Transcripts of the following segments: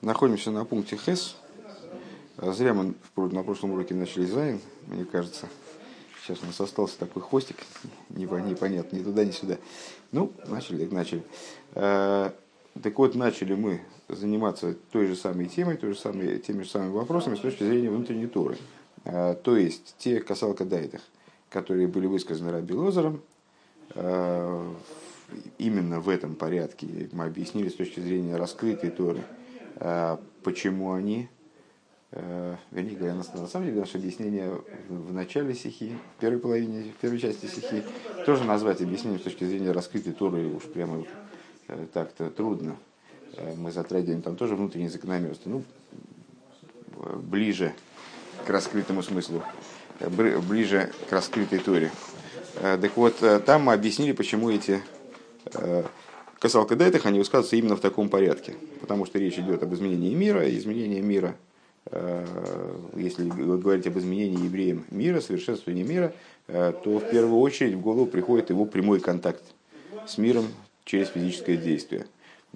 Находимся на пункте ХЭС. Зря мы на прошлом уроке начали Зайн, мне кажется. Сейчас у нас остался такой хвостик, непонятно, ни туда, ни сюда. Ну, начали, так начали. Э, так вот, начали мы заниматься той же самой темой, той же самой, теми же самыми вопросами с точки зрения внутренней Торы. Э, то есть, те касалка дайтах, которые были высказаны Раби Лозером, э, именно в этом порядке мы объяснили с точки зрения раскрытой Торы – а, почему они, э, вернее говоря, на самом деле наше объяснение в начале стихи, в первой половине, в первой части стихи, тоже назвать объяснением с точки зрения раскрытой Торы уж прямо э, так-то трудно. Э, мы затрагиваем там тоже внутренние закономерности. Ну, ближе к раскрытому смыслу, ближе к раскрытой Торе. Так вот, там мы объяснили, почему эти касалка дайтах, они высказываются именно в таком порядке. Потому что речь идет об изменении мира, изменение мира, э, если говорить об изменении евреям мира, совершенствовании мира, э, то в первую очередь в голову приходит его прямой контакт с миром через физическое действие.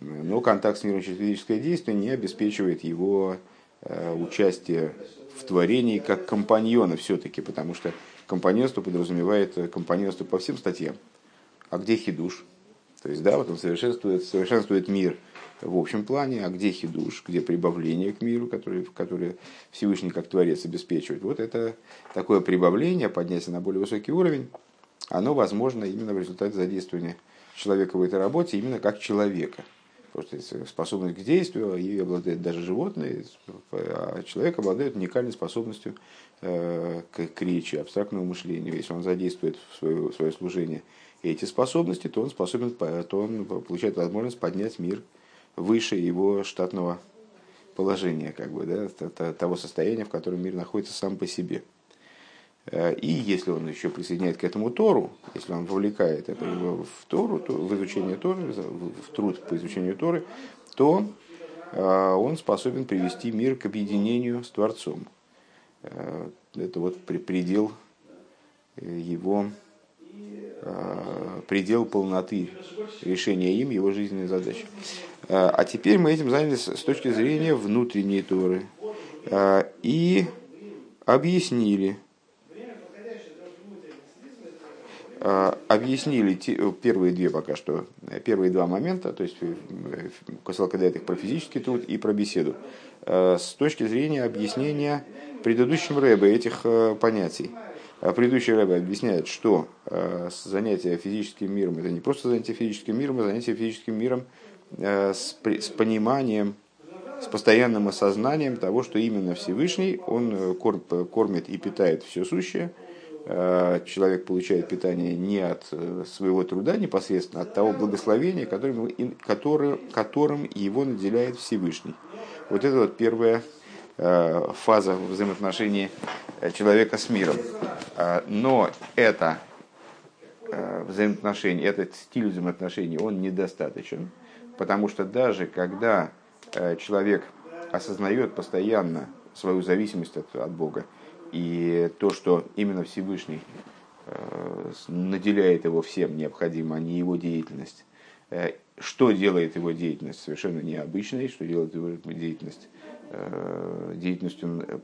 Но контакт с миром через физическое действие не обеспечивает его э, участие в творении как компаньона все-таки, потому что компаньонство подразумевает компаньонство по всем статьям. А где хидуш? То есть, да, вот он совершенствует, совершенствует мир в общем плане, а где хидуш, где прибавление к миру, который, который Всевышний как Творец обеспечивает. Вот это такое прибавление, поднятие на более высокий уровень, оно возможно именно в результате задействования человека в этой работе, именно как человека. Просто способность к действию, ее обладает даже животные, а человек обладает уникальной способностью э, к, к речи, абстрактному мышлению. Если он задействует в свое, свое служение эти способности, то он способен, то он получает возможность поднять мир выше его штатного положения, как бы, да, того состояния, в котором мир находится сам по себе. Э, и если он еще присоединяет к этому Тору, если он вовлекает это в Тору, то, в изучение Торы, в труд по изучению Торы, то э, он способен привести мир к объединению с Творцом. Э, это вот предел его предел полноты решения им его жизненной задачи. Э, а теперь мы этим занялись с точки зрения внутренней Торы. Э, и объяснили, объяснили первые две пока что, первые два момента, то есть касалка их про физический труд и про беседу, с точки зрения объяснения предыдущим рэбе этих понятий. А предыдущий рэбе объясняет, что э, занятие физическим миром это не просто занятие физическим миром, а занятие физическим миром э, с, с пониманием, с постоянным осознанием того, что именно Всевышний, он э, кормит и питает все сущее. Человек получает питание не от своего труда непосредственно, а от того благословения, которым, которым, которым его наделяет Всевышний. Вот это вот первая фаза взаимоотношений человека с миром. А, но это э, взаимоотношения, этот стиль взаимоотношений, он недостаточен, потому что даже когда э, человек осознает постоянно свою зависимость от, от Бога и то, что именно Всевышний э, наделяет его всем необходимым, а не его деятельность, что делает его деятельность совершенно необычной, что делает его деятельность деятельностью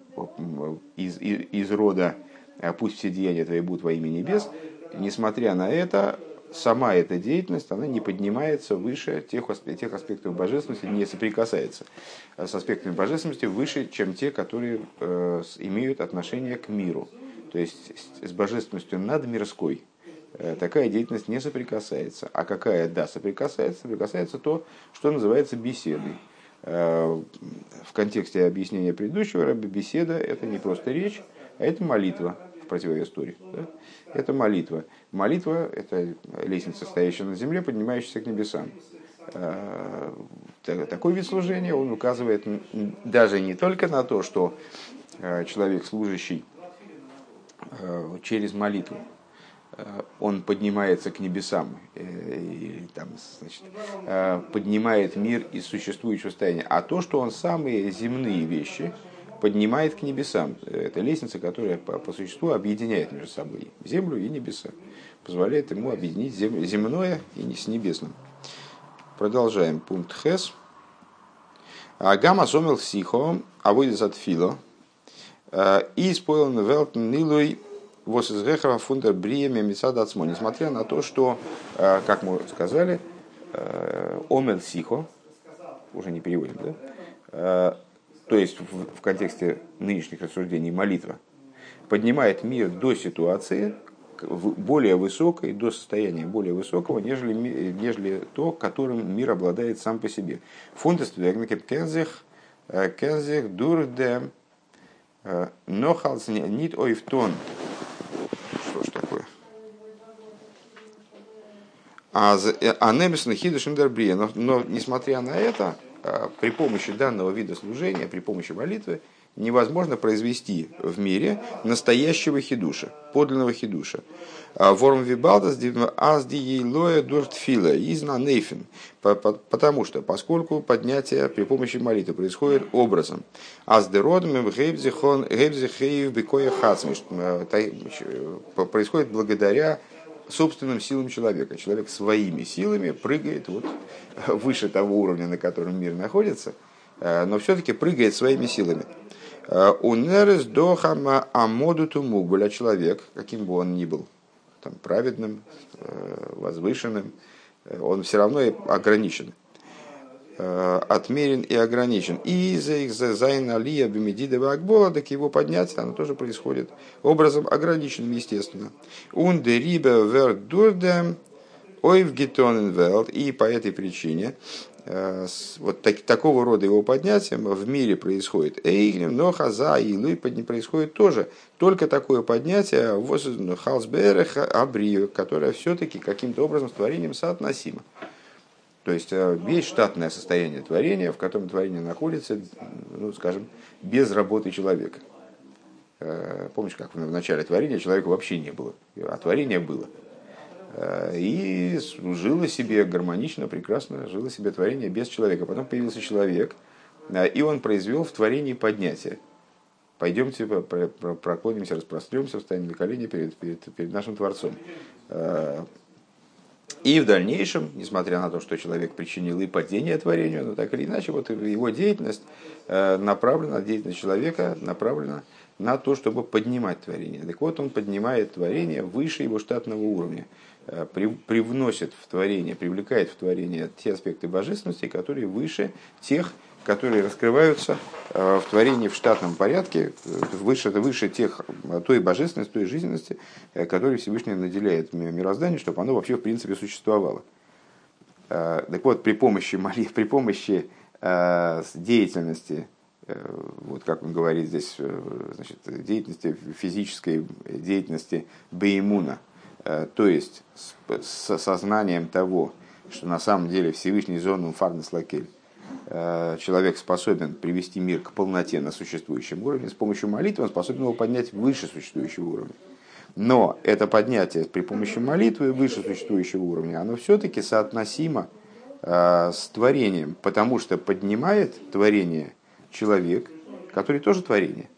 из, из, из рода «А пусть все деяния твои будут во имя небес, несмотря на это, сама эта деятельность, она не поднимается выше тех, тех аспектов божественности, не соприкасается с аспектами божественности выше, чем те, которые э, имеют отношение к миру. То есть с божественностью надмирской э, такая деятельность не соприкасается. А какая, да, соприкасается, соприкасается то, что называется беседой. Э, в контексте объяснения предыдущего беседа это не просто речь, а это молитва противовес Туре. Да? Это молитва. Молитва – это лестница, стоящая на земле, поднимающаяся к небесам. А, такой вид служения, он указывает даже не только на то, что а, человек, служащий через молитву, он поднимается к небесам, э, и, там, значит, поднимает мир из существующего состояния, а то, что он самые земные вещи – поднимает к небесам. Это лестница, которая по, по существу объединяет между собой землю и небеса. Позволяет ему объединить зем, земное и с небесным. Продолжаем. Пункт Хес. А гамма сомил сихо, а выйдет от фило. И споил велтен нилуй вос из гехава фундер бриеме мецада ацмо. Несмотря на то, что, как мы сказали, омел сихо, уже не переводим, да? То есть в, в контексте нынешних рассуждений молитва поднимает мир до ситуации, более высокой, до состояния более высокого, нежели, нежели то, которым мир обладает сам по себе. Фондест кензих э, кензих дурде э, нохалс нит ойфтон. Что ж такое? А э, небесный хидушин дербрия. Но несмотря на это, при помощи данного вида служения, при помощи молитвы, невозможно произвести в мире настоящего хидуша, подлинного хидуша. А, Ворм вибалдас азди лоя дуртфила изна нейфен. Потому что, поскольку поднятие при помощи молитвы происходит образом. Аздеродом гейбзихеев бекоя происходит благодаря собственным силам человека. Человек своими силами прыгает вот выше того уровня, на котором мир находится, э, но все-таки прыгает своими силами. Э, Унерес дохама амодуту мугбуля человек, каким бы он ни был, там, праведным, э, возвышенным, он все равно ограничен, отмерен и ограничен. И за их зайн алия бемедидова акбола, так его поднятие, оно тоже происходит образом ограниченным, естественно. Унде рибе верд дурде ойв гетонен и по этой причине Э, вот так, такого рода его поднятием в мире происходит. Эйгнем, но хаза и луй происходит тоже. Только такое поднятие в халсберех абрию, которое все-таки каким-то образом с творением соотносимо. То есть э, есть штатное состояние творения, в котором творение находится, ну, скажем, без работы человека. Э, помнишь, как в начале творения человека вообще не было, а творение было. Э, и жило себе гармонично, прекрасно, жило себе творение без человека. Потом появился человек, и он произвел в творении поднятие. Пойдемте, проклонимся, распростремся, встанем на колени перед, перед, перед нашим Творцом. Э, и в дальнейшем, несмотря на то, что человек причинил и падение творению, но так или иначе, вот его деятельность направлена, деятельность человека направлена на то, чтобы поднимать творение. Так вот, он поднимает творение выше его штатного уровня. Э, привносит в творение, привлекает в творение те аспекты божественности, которые выше тех, которые раскрываются э, в творении в штатном порядке, э, выше, выше тех, той божественности, той жизненности, которой Всевышний наделяет мироздание, чтобы оно вообще в принципе существовало. Так вот, при помощи, молитв, при помощи деятельности, вот как он говорит здесь, значит, деятельности физической, деятельности Беймуна, Э, то есть с сознанием того, что на самом деле Всевышний зону фарнес лакель, э, человек способен привести мир к полноте на существующем уровне, с помощью молитвы он способен его поднять выше существующего уровня. Но это поднятие при помощи молитвы выше существующего уровня, оно все-таки соотносимо э, с творением, потому что поднимает творение человек, который тоже творение –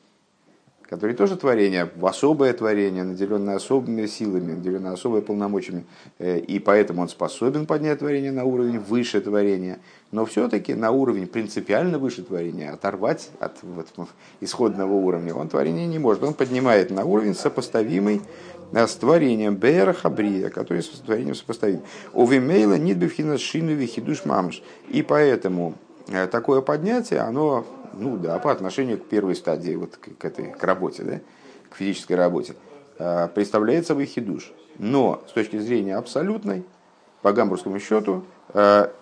который тоже творение, особое творение, наделенное особыми силами, наделенное особыми полномочиями, э, и поэтому он способен поднять творение на уровень выше творения, но все-таки на уровень принципиально выше творения, оторвать от вот, исходного уровня, он творение не может. Он поднимает на уровень сопоставимый э, с творением Бера Хабрия, который с творением сопоставим. У Вимейла Нидбевхина Шину Вихидуш Мамш. И поэтому э, такое поднятие, оно ну да, по отношению к первой стадии, вот к, этой, к работе, да, к физической работе, а, представляет собой хидуш. Но с точки зрения абсолютной, по гамбургскому счету, а,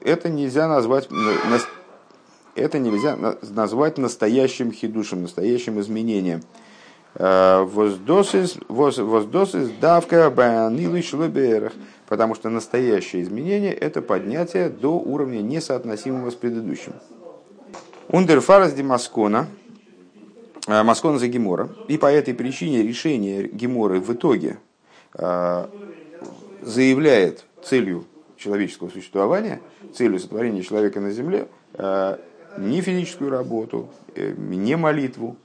это нельзя назвать, это нельзя назвать настоящим хидушем, настоящим изменением. А, воздосис давка банилы шлеберах. Потому что настоящее изменение – это поднятие до уровня несоотносимого с предыдущим. Ундерфарас ди Маскона, э, за Гемора. И по этой причине решение Геморы в итоге э, заявляет целью человеческого существования, целью сотворения человека на земле, э, не физическую работу, не молитву,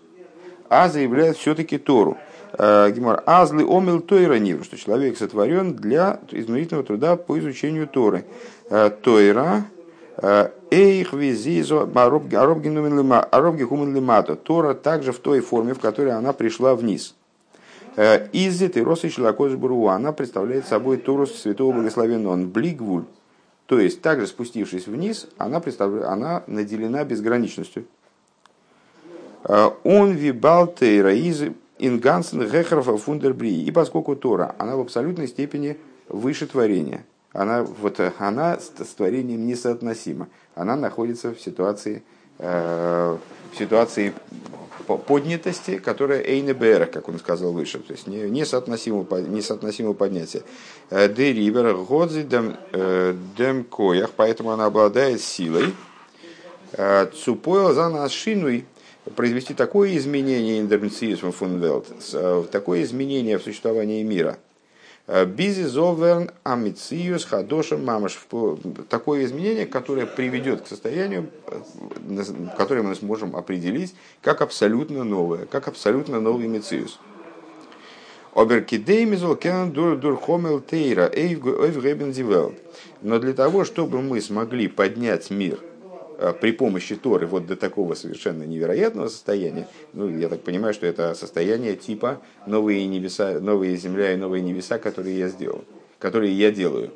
а заявляет все-таки Тору. Гемор Азли омил Тойра Нивр, что человек сотворен для изнурительного труда по изучению Торы. Тойра Эйх визизо аробги хуман лимато. Тора также в той форме, в которой она пришла вниз. Из этой росы Шлакош Буру она представляет собой Тору Святого Благословенного. Он блигвуль. То есть, также спустившись вниз, она, представляет, она наделена безграничностью. Он вибалтейра из ингансен гехарфа фундербри. И поскольку Тора, она в абсолютной степени выше творения. Она, вот, она с, с творением несоотносима. Она находится в ситуации, э, в ситуации поднятости, которая Эйнебера, как он сказал выше, то есть несоотносимого, несоотносимого поднятия. Э, Деривер годзи дем, э, коях, поэтому она обладает силой. Э, Цупойл за нас произвести такое изменение индермциусом фунвелт, такое изменение в существовании мира – Бизи зоверн амициюс хадошем мамаш. Такое изменение, которое приведет к состоянию, которое мы сможем определить как абсолютно новое, как абсолютно новый мициюс. Оберкидеймизол кен дурхомел тейра эйв Но для того, чтобы мы смогли поднять мир – при помощи Торы вот до такого совершенно невероятного состояния, ну, я так понимаю, что это состояние типа новые небеса, новые земля и новые небеса, которые я сделал, которые я делаю.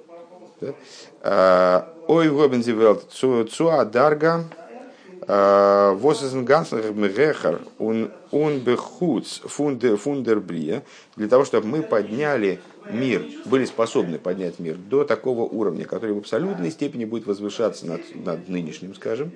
А, Ой, Гобензивелт, Цуа Дарга, а, для того, чтобы мы подняли мир, были способны поднять мир до такого уровня, который в абсолютной степени будет возвышаться над, над нынешним, скажем,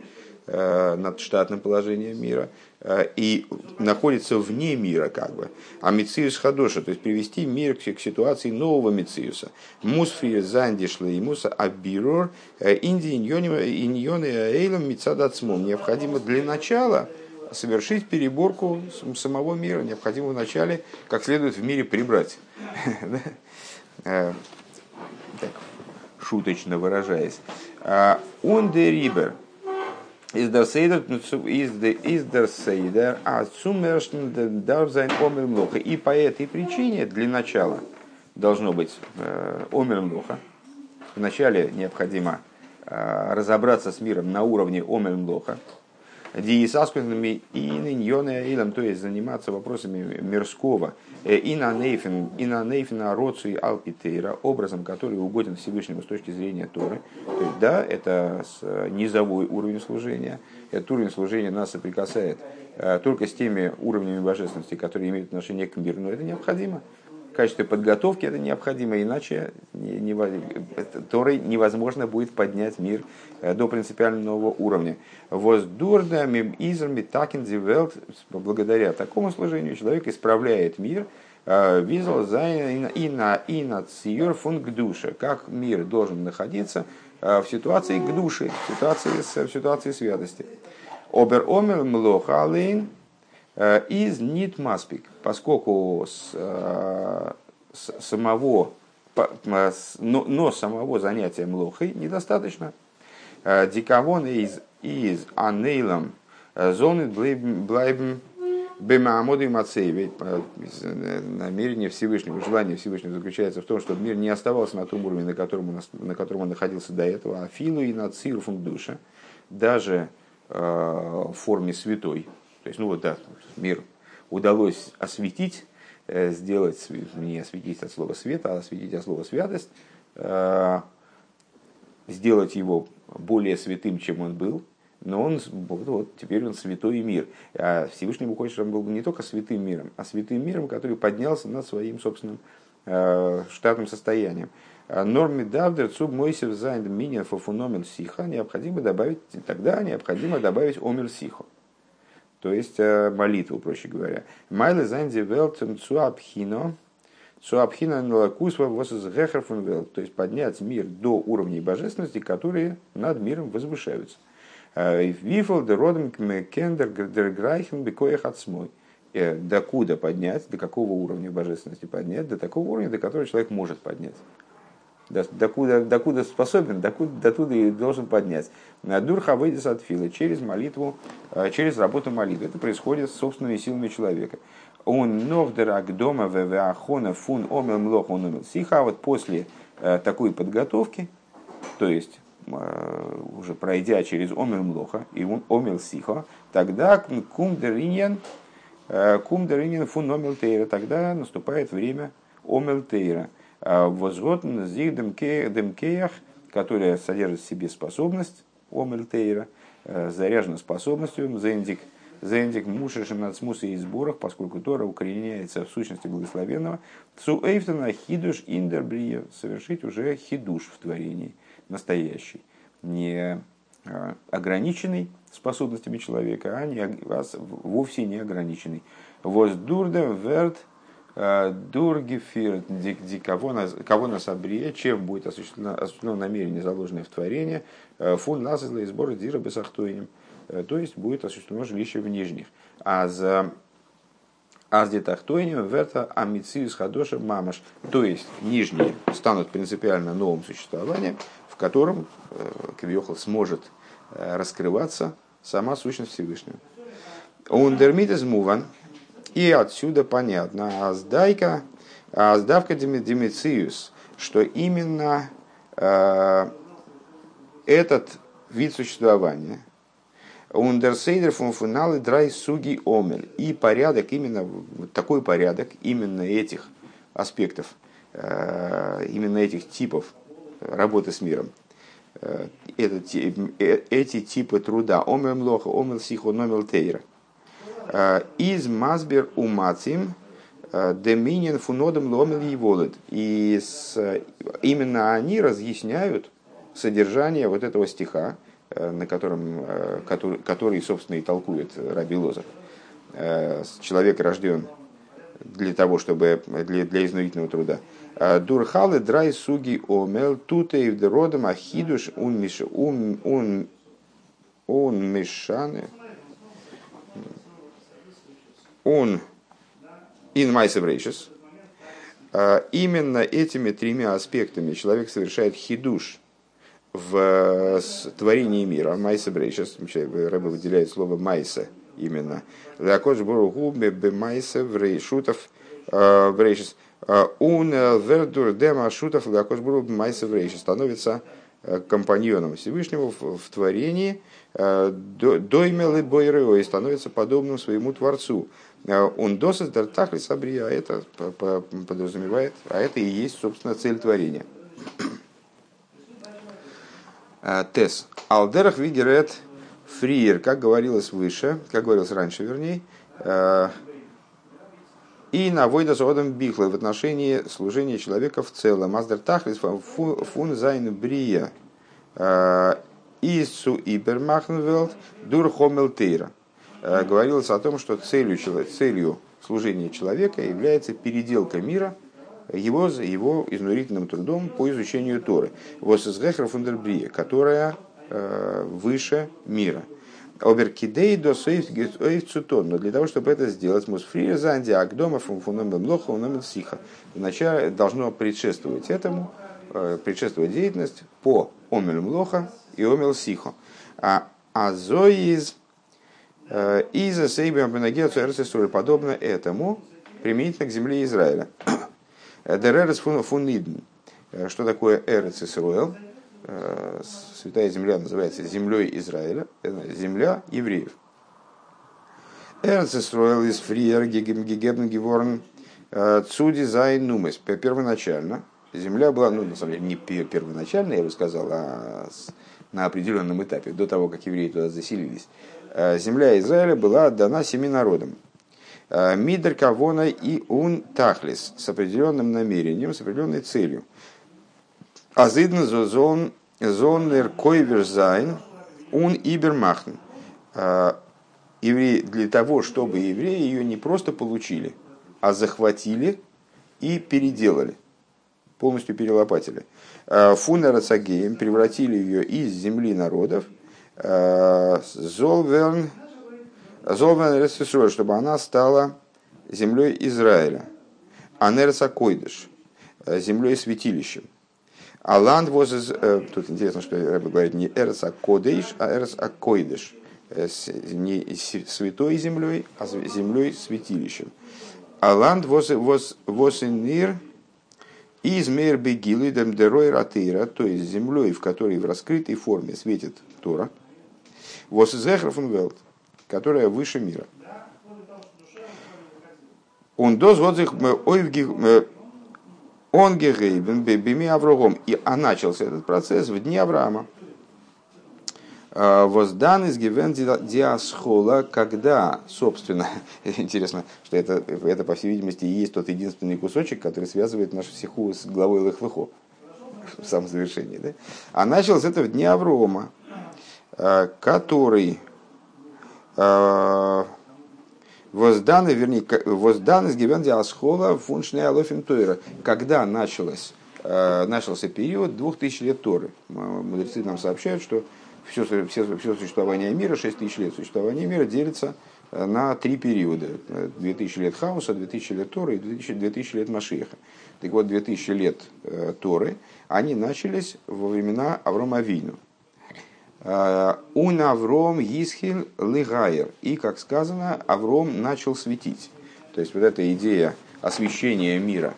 э, над штатным положением мира э, и находится вне мира как бы. А Мициус Хадоша, то есть привести мир к, к ситуации нового Мициуса. Мусфри Зандишла и Муса Абирор э, Инди Иньоны Эйлом Мицадацмом. Необходимо для начала совершить переборку самого мира. Необходимо вначале как следует в мире прибрать. Э, шуточно выражаясь. Он де рибер из der Seder, а Цумершн darf sein Омер И по этой причине для начала должно быть э, Омер Млоха. Вначале необходимо э, разобраться с миром на уровне Омер Млоха. Диисаскунами и ниньоне илом, то есть заниматься вопросами мирского, э, и на нейфен, и на нейфена роцу алпитейра, образом, который угоден Всевышнему с точки зрения Торы. То есть, да, это низовой уровень служения, этот уровень служения нас соприкасает э, только с теми уровнями божественности, которые имеют отношение к миру, но это необходимо качестве подготовки это необходимо, иначе не, не, Торой невозможно будет поднять мир э, до принципиально нового уровня. Воздурда мим изрми такин благодаря такому служению человек исправляет мир, э, визал и на и на циюр функ душа, как мир должен находиться э, в ситуации к душе, в ситуации, в ситуации святости. Обер омер млоха алейн Э, из нит маспик, поскольку с, э, с самого, но, но самого занятия млохой недостаточно. Э, Дикавон из, из анейлом зоны блайбен Бемаамоды Мацееве, намерение Всевышнего, желание Всевышнего заключается в том, чтобы мир не оставался на том уровне, на котором он, на котором он находился до этого, а филу и на цирфунг душа, даже э, в форме святой, то есть, ну вот да, мир удалось осветить, э, сделать, не осветить от слова света, а осветить от слова святость, э, сделать его более святым, чем он был, но он, вот, вот, теперь он святой мир. А Всевышний хочет, чтобы он был не только святым миром, а святым миром, который поднялся над своим собственным э, штатным состоянием. Норми давдер цуб мойсев зайн минин фофуномен сиха необходимо добавить, тогда необходимо добавить омер сихо то есть э, молитву, проще говоря. Майле зайнди велтен цуабхино, цуабхино налакусва восызгехарфун то есть поднять мир до уровней божественности, которые над миром возвышаются. Э, Вифл де родом кендер грайхен бекоях отсмой. Э, докуда поднять, до какого уровня божественности поднять, до такого уровня, до которого человек может поднять докуда, докуда способен, докуда, до туда и должен поднять. Дурха выйдет от фила через молитву, э, через работу молитвы. Это происходит с собственными силами человека. Он новдерак дома ввахона фун омел млох он умел сиха. А вот после э, такой подготовки, то есть уже пройдя через омер млоха и омер сиха, тогда кум дериньян кум дериньян фун омер тейра, тогда наступает время омер тейра. Возгоден зих демкеях, которая содержит в себе способность омер тейра, заряжена способностью зендик Зендик мушешем над смусой и сборах, поскольку Тора укореняется в сущности благословенного, цу эйфтона хидуш индербрия, совершить уже хидуш в творении, настоящий, не а, ограниченный способностями человека, а, не, а вовсе не ограниченный. Воздурда верт дургефир, кого нас, кого нас обрия, чем будет осуществлено, осуществлено намерение, заложенное в творение, фун нас из сбора дира бесахтуинем Э, то есть будет осуществлено жилище в нижних. А за Аздетахтойним верта амициус хадоша мамаш. То есть нижние станут принципиально новым существованием, в котором э, Квиохал сможет э, раскрываться сама сущность Всевышнего. Ундермит из муван. И отсюда понятно, аздайка, аздавка демициус, что именно э, этот вид существования – Ундерсейдер функционалы драй суги омель. И порядок, именно такой порядок, именно этих аспектов, э, именно этих типов работы с миром, э, это, э, эти типы труда, омел млоха, омел сихо, номел тейра, из мазбер умацим, доминин фунодом ломел и И с, именно они разъясняют содержание вот этого стиха, Э, на котором, э, который, который, собственно, и толкует Раби Лозов. Э, человек рожден для того, чтобы для, для изнурительного труда. Дурхалы драй суги омел туте и родом ахидуш ун миш ун мишаны ун ин майсеврейшес. Именно этими тремя аспектами человек совершает хидуш в творении мира, Майса Брейшес, Рэбе выделяет слово Майса именно. Лакош Бургу бе Майса Врейшутов Брейшес. Он вердур дема шутов Лакош Бургу Майса Врейшес становится компаньоном Всевышнего в, в творении, доймелы бойрео и становится подобным своему Творцу. Он досыс дартахли сабрия, а это подразумевает, а это и есть, собственно, цель творения. Э, Тес. Алдерах видерет фриер, как говорилось выше, как говорилось раньше, вернее, э, и на войда с одом бихлы в отношении служения человека в целом. Аздер тахлис фун зайн брия ису ибермахнвелд дур хомелтейра. Говорилось о том, что целью, целью служения человека является переделка мира – его, его изнурительным трудом по изучению Торы. Вот из фундербрия, которая э, выше мира. Оберкидей до цутон. Но для того, чтобы это сделать, мусфрия занди агдома фунфуном лоха уном сиха. Вначале должно предшествовать этому, э, предшествовать деятельность по омель млоха и омел сихо. А азоиз э, из сейбиам бенагиацу подобно этому применительно к земле Израиля. Деререс фунидн. Э, что такое Эрец Исруэл? Э, святая земля называется землей Израиля, земля евреев. Эрец Исруэл из Фриер Гегебн Геворн э, Цуди Зайн Нумес. Первоначально земля была, ну, на самом деле, не первоначально, я бы сказал, а на определенном этапе, до того, как евреи туда заселились. Земля Израиля была отдана семи народам. Э, Мидр Кавона и Ун Тахлис с определенным намерением, с определенной целью. Азидн зон зонер койверзайн ун ибермахн. Э, евреи, для того, чтобы евреи ее не просто получили, а захватили и переделали, полностью перелопатили. Э, Фунера превратили ее из земли народов, Золверн Золвен Ресисрой, чтобы она стала землей Израиля. Анерса Койдыш, э, землей святилищем. А ланд воз э, Тут интересно, что Рэбе говорит не Эрс Кодейш, а Эрс Койдыш. Э, не святой землей, а землей святилищем. А ланд воз инир Из мейр бегилидем дерой ратыра, то есть землей, в которой в раскрытой форме светит Тора. Вос велт, которая выше мира. Он доз вот их он гегейбен бими Аврогом. И а начался этот процесс в дни Авраама. А, воздан из Гивен Диасхола, когда, собственно, интересно, что это, это, по всей видимости, и есть тот единственный кусочек, который связывает нашу сиху с главой Лехлыхо в самом завершении. Да? А началось это в дни Аврома, который а, воздан, вернее, воздан из Гивен Диасхола фуншне Алофим Тойра, когда началось, начался период двух тысяч лет Торы. Мудрецы нам сообщают, что все, все, все существование мира, 6 тысяч лет существования мира делится э, на три периода. 2000 лет хаоса, 2000 лет Торы и 2000, 2000 лет Машиеха. Так вот, 2000 лет э, Торы, они начались во времена Аврома Авину. Э, Ун Авром Йисхиль Лигайер. И, как сказано, Авром начал светить. То есть, вот эта идея освещения мира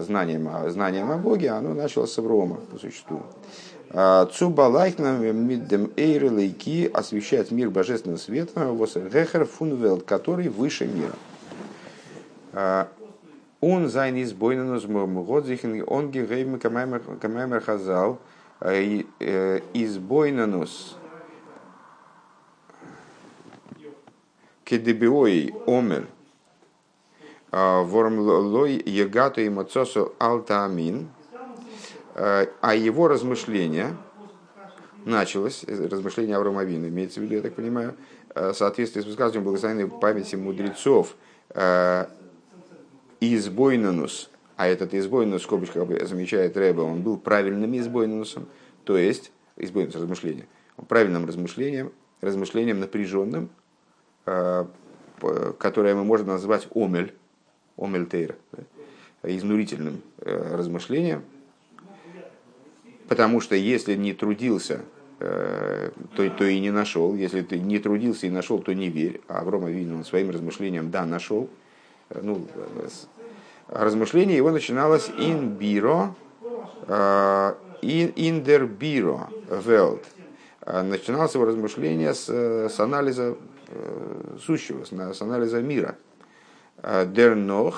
знанием, знанием о Боге, оно началось с Аврома, по существу. Цубалайхна миддем эйры освещает мир божественного света, восергехер фунвелд, который выше мира. Он зайн избойненус мгодзихен он гегейм камаймер хазал избойненус кедебиой омер ворм лой егату и мацосу алтамин Э, а его размышление началось, э, размышление Аврома Авина, имеется в виду, я так понимаю, э, в соответствии с высказыванием благословенной памяти мудрецов, избойнанус, а этот избойнанус, в скобочках замечает Рэба, он был правильным избойнанусом, то есть, избойнанус размышления, правильным размышлением, размышлением напряженным, которое мы можем назвать омель, омель тейра, изнурительным размышлением, Потому что если не трудился, э, то, то и не нашел. Если ты не трудился и нашел, то не верь. А Аврома Вину своим размышлением да, нашел. Э, ну, размышление его начиналось in biro, in, in der biro, welt. Начиналось его размышление с, с анализа сущего, с анализа мира. Der noch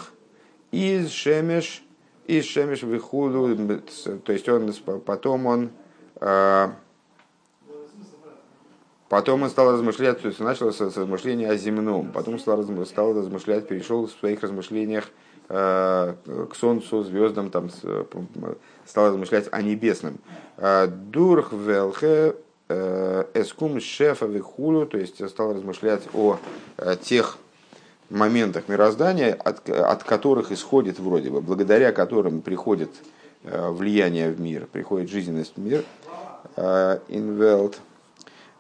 из шемеш и Шемиш Вихуду, то есть он потом он Потом он стал размышлять, то есть начал с размышления о земном, потом стал, размышлять, перешел в своих размышлениях к солнцу, звездам, там, стал размышлять о небесном. А, Дурх велхе эскум шефа вихулю, то есть стал размышлять о тех моментах мироздания, от, от которых исходит вроде бы, благодаря которым приходит э, влияние в мир, приходит жизненность в мир. Инвелт.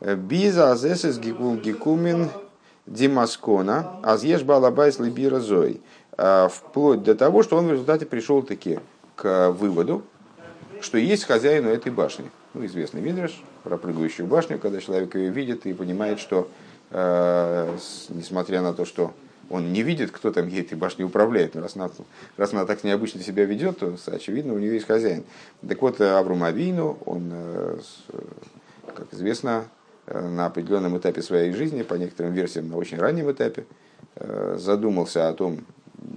Э, Биза азесес гикумин димаскона, азеш балабайс либира зой. Э, вплоть до того, что он в результате пришел таки к выводу, что есть хозяин у этой башни. Ну, известный видриш про прыгающую башню, когда человек ее видит и понимает, что несмотря на то, что он не видит, кто там ей этой башней управляет. Но раз она, раз она так необычно себя ведет, то очевидно у нее есть хозяин. Так вот, Аврум Авину, он, э, как известно, э, на определенном этапе своей жизни, по некоторым версиям на очень раннем этапе, э, задумался о том,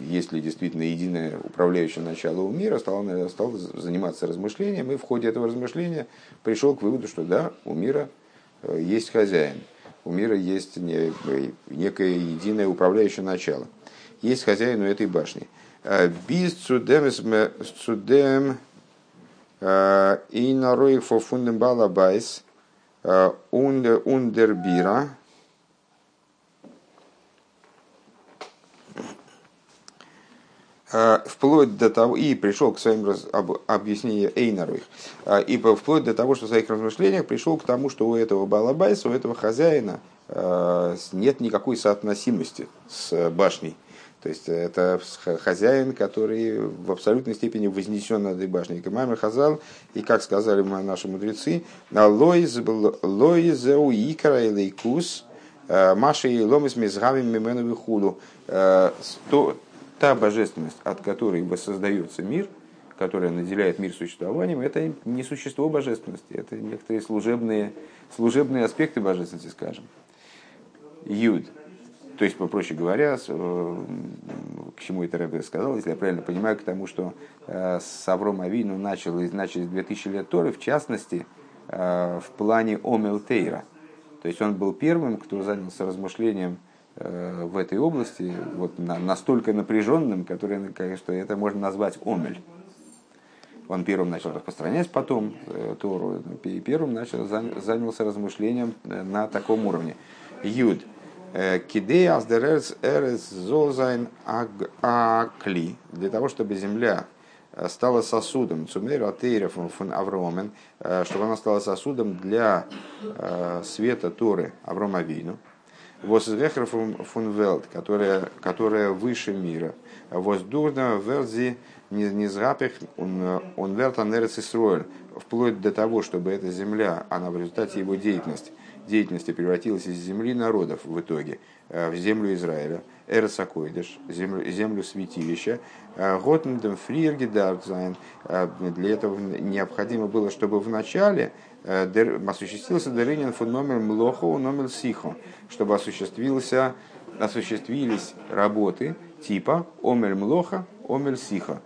есть ли действительно единое управляющее начало у мира, стал, стал заниматься размышлением, и в ходе этого размышления пришел к выводу, что да, у мира есть хозяин у мира есть некое единое управляющее начало. Есть хозяин у этой башни. Э, Без цудем э, и нароих фо фундем балабайс э, ундербира вплоть до того, и пришел к своим раз, об, объяснениям Эйнаровых, а, и вплоть до того, что в своих размышлениях пришел к тому, что у этого Балабайса, у этого хозяина а, нет никакой соотносимости с башней. То есть это хозяин, который в абсолютной степени вознесен над этой башней. Камамер Хазал, и как сказали наши мудрецы, лоизеу икара и лейкус, маши и ломис мизгами мимену вихуду та божественность, от которой воссоздается мир, которое наделяет мир существованием, это не существо божественности, это некоторые служебные, служебные аспекты божественности, скажем. Юд. То есть, попроще говоря, э, к чему это Рэбе сказал, если я правильно понимаю, к тому, что э, с Авром Авину начал, начали 2000 лет Торы, в частности, э, в плане Омел Тейра. То есть он был первым, кто занялся размышлением в этой области, вот настолько напряженным, который, что это можно назвать Омель. Он первым начал распространять потом Тору, и первым начал, занялся размышлением на таком уровне. Юд – Кидея аздерес эрес зозайн акли. Для того, чтобы земля стала сосудом, цумер атеира фун Авромен, чтобы она стала сосудом для света Торы Аврома Вину. Возвехер фун которая, которая выше мира. Воздурна Велзи низгапих он Велт анерес Исруэль. Вплоть до того, чтобы эта земля, она в результате его деятельности, деятельности превратилась из земли народов в итоге э, в землю Израиля, Эрсакойдеш, землю, землю святилища, э, Готендем Фриерги Дартзайн. Э, для этого необходимо было, чтобы в начале осуществился Даринин фон номер Млохо, номер Сихо, чтобы осуществился, осуществились работы типа Омель Млоха, Омель Сиха,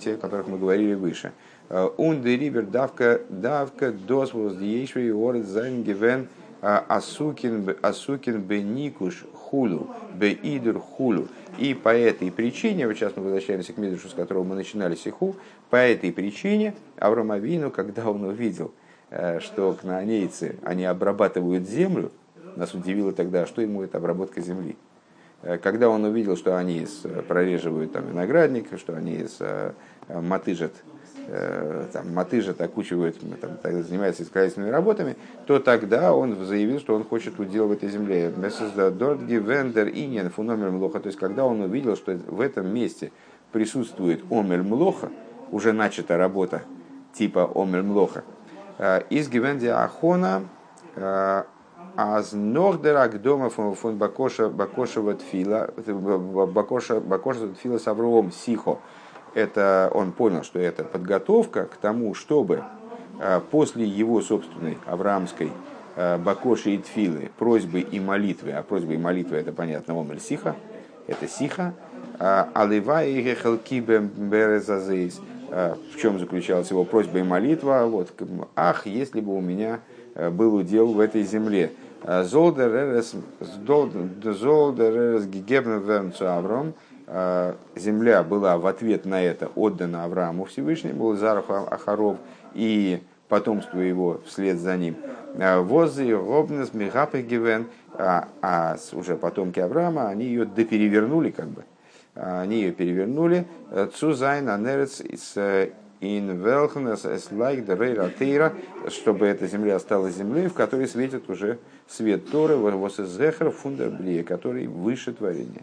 те, о которых мы говорили выше. Und der River давка давка dos was Ort sein given асукин асукин беникуш хулу беидур хулу. И по этой причине, вот сейчас мы возвращаемся к Мидрушу, с которого мы начинали сиху, по этой причине Авраам Авину, когда он увидел, э, что кнаанейцы, они обрабатывают землю, нас удивило тогда, что ему это обработка земли. Э, когда он увидел, что они прореживают там виноградник, что они э, мотыжат Э, там, мотыжат, окучивают, там, занимается искательными работами, то тогда он заявил, что он хочет удел в этой земле. Дордги вендер иньян фуномер млоха. То есть, когда он увидел, что в этом месте присутствует омер млоха, уже начата работа типа омер млоха, э, из гивенди ахона э, Аз нордерак дома фон бакоша бакошева тфила бакоша бакоша тфила с Авровом сихо. Это он понял, что это подготовка к тому, чтобы э, после его собственной авраамской э, бакоши и тфилы, просьбы и молитвы, а просьбы и молитвы это понятно, омель сиха, это сиха, э, алива и гехалки березазейс, в чем заключалась его просьба и молитва, вот, ах, если бы у меня был удел в этой земле, Золдер эрес вернцу Авром, Э, земля была в ответ на это отдана Аврааму Всевышнему, Зарах Ахаров и потомству его вслед за ним. Э, Возы, Робнес, Михапы Гивен, а, а уже потомки Авраама, они ее доперевернули как бы. Они ее перевернули. Цузайн, Анерец, in Велхнес, like the Рейра чтобы эта земля стала землей, в которой светит уже свет Торы, Восезехер, Фундерблия, который выше творения.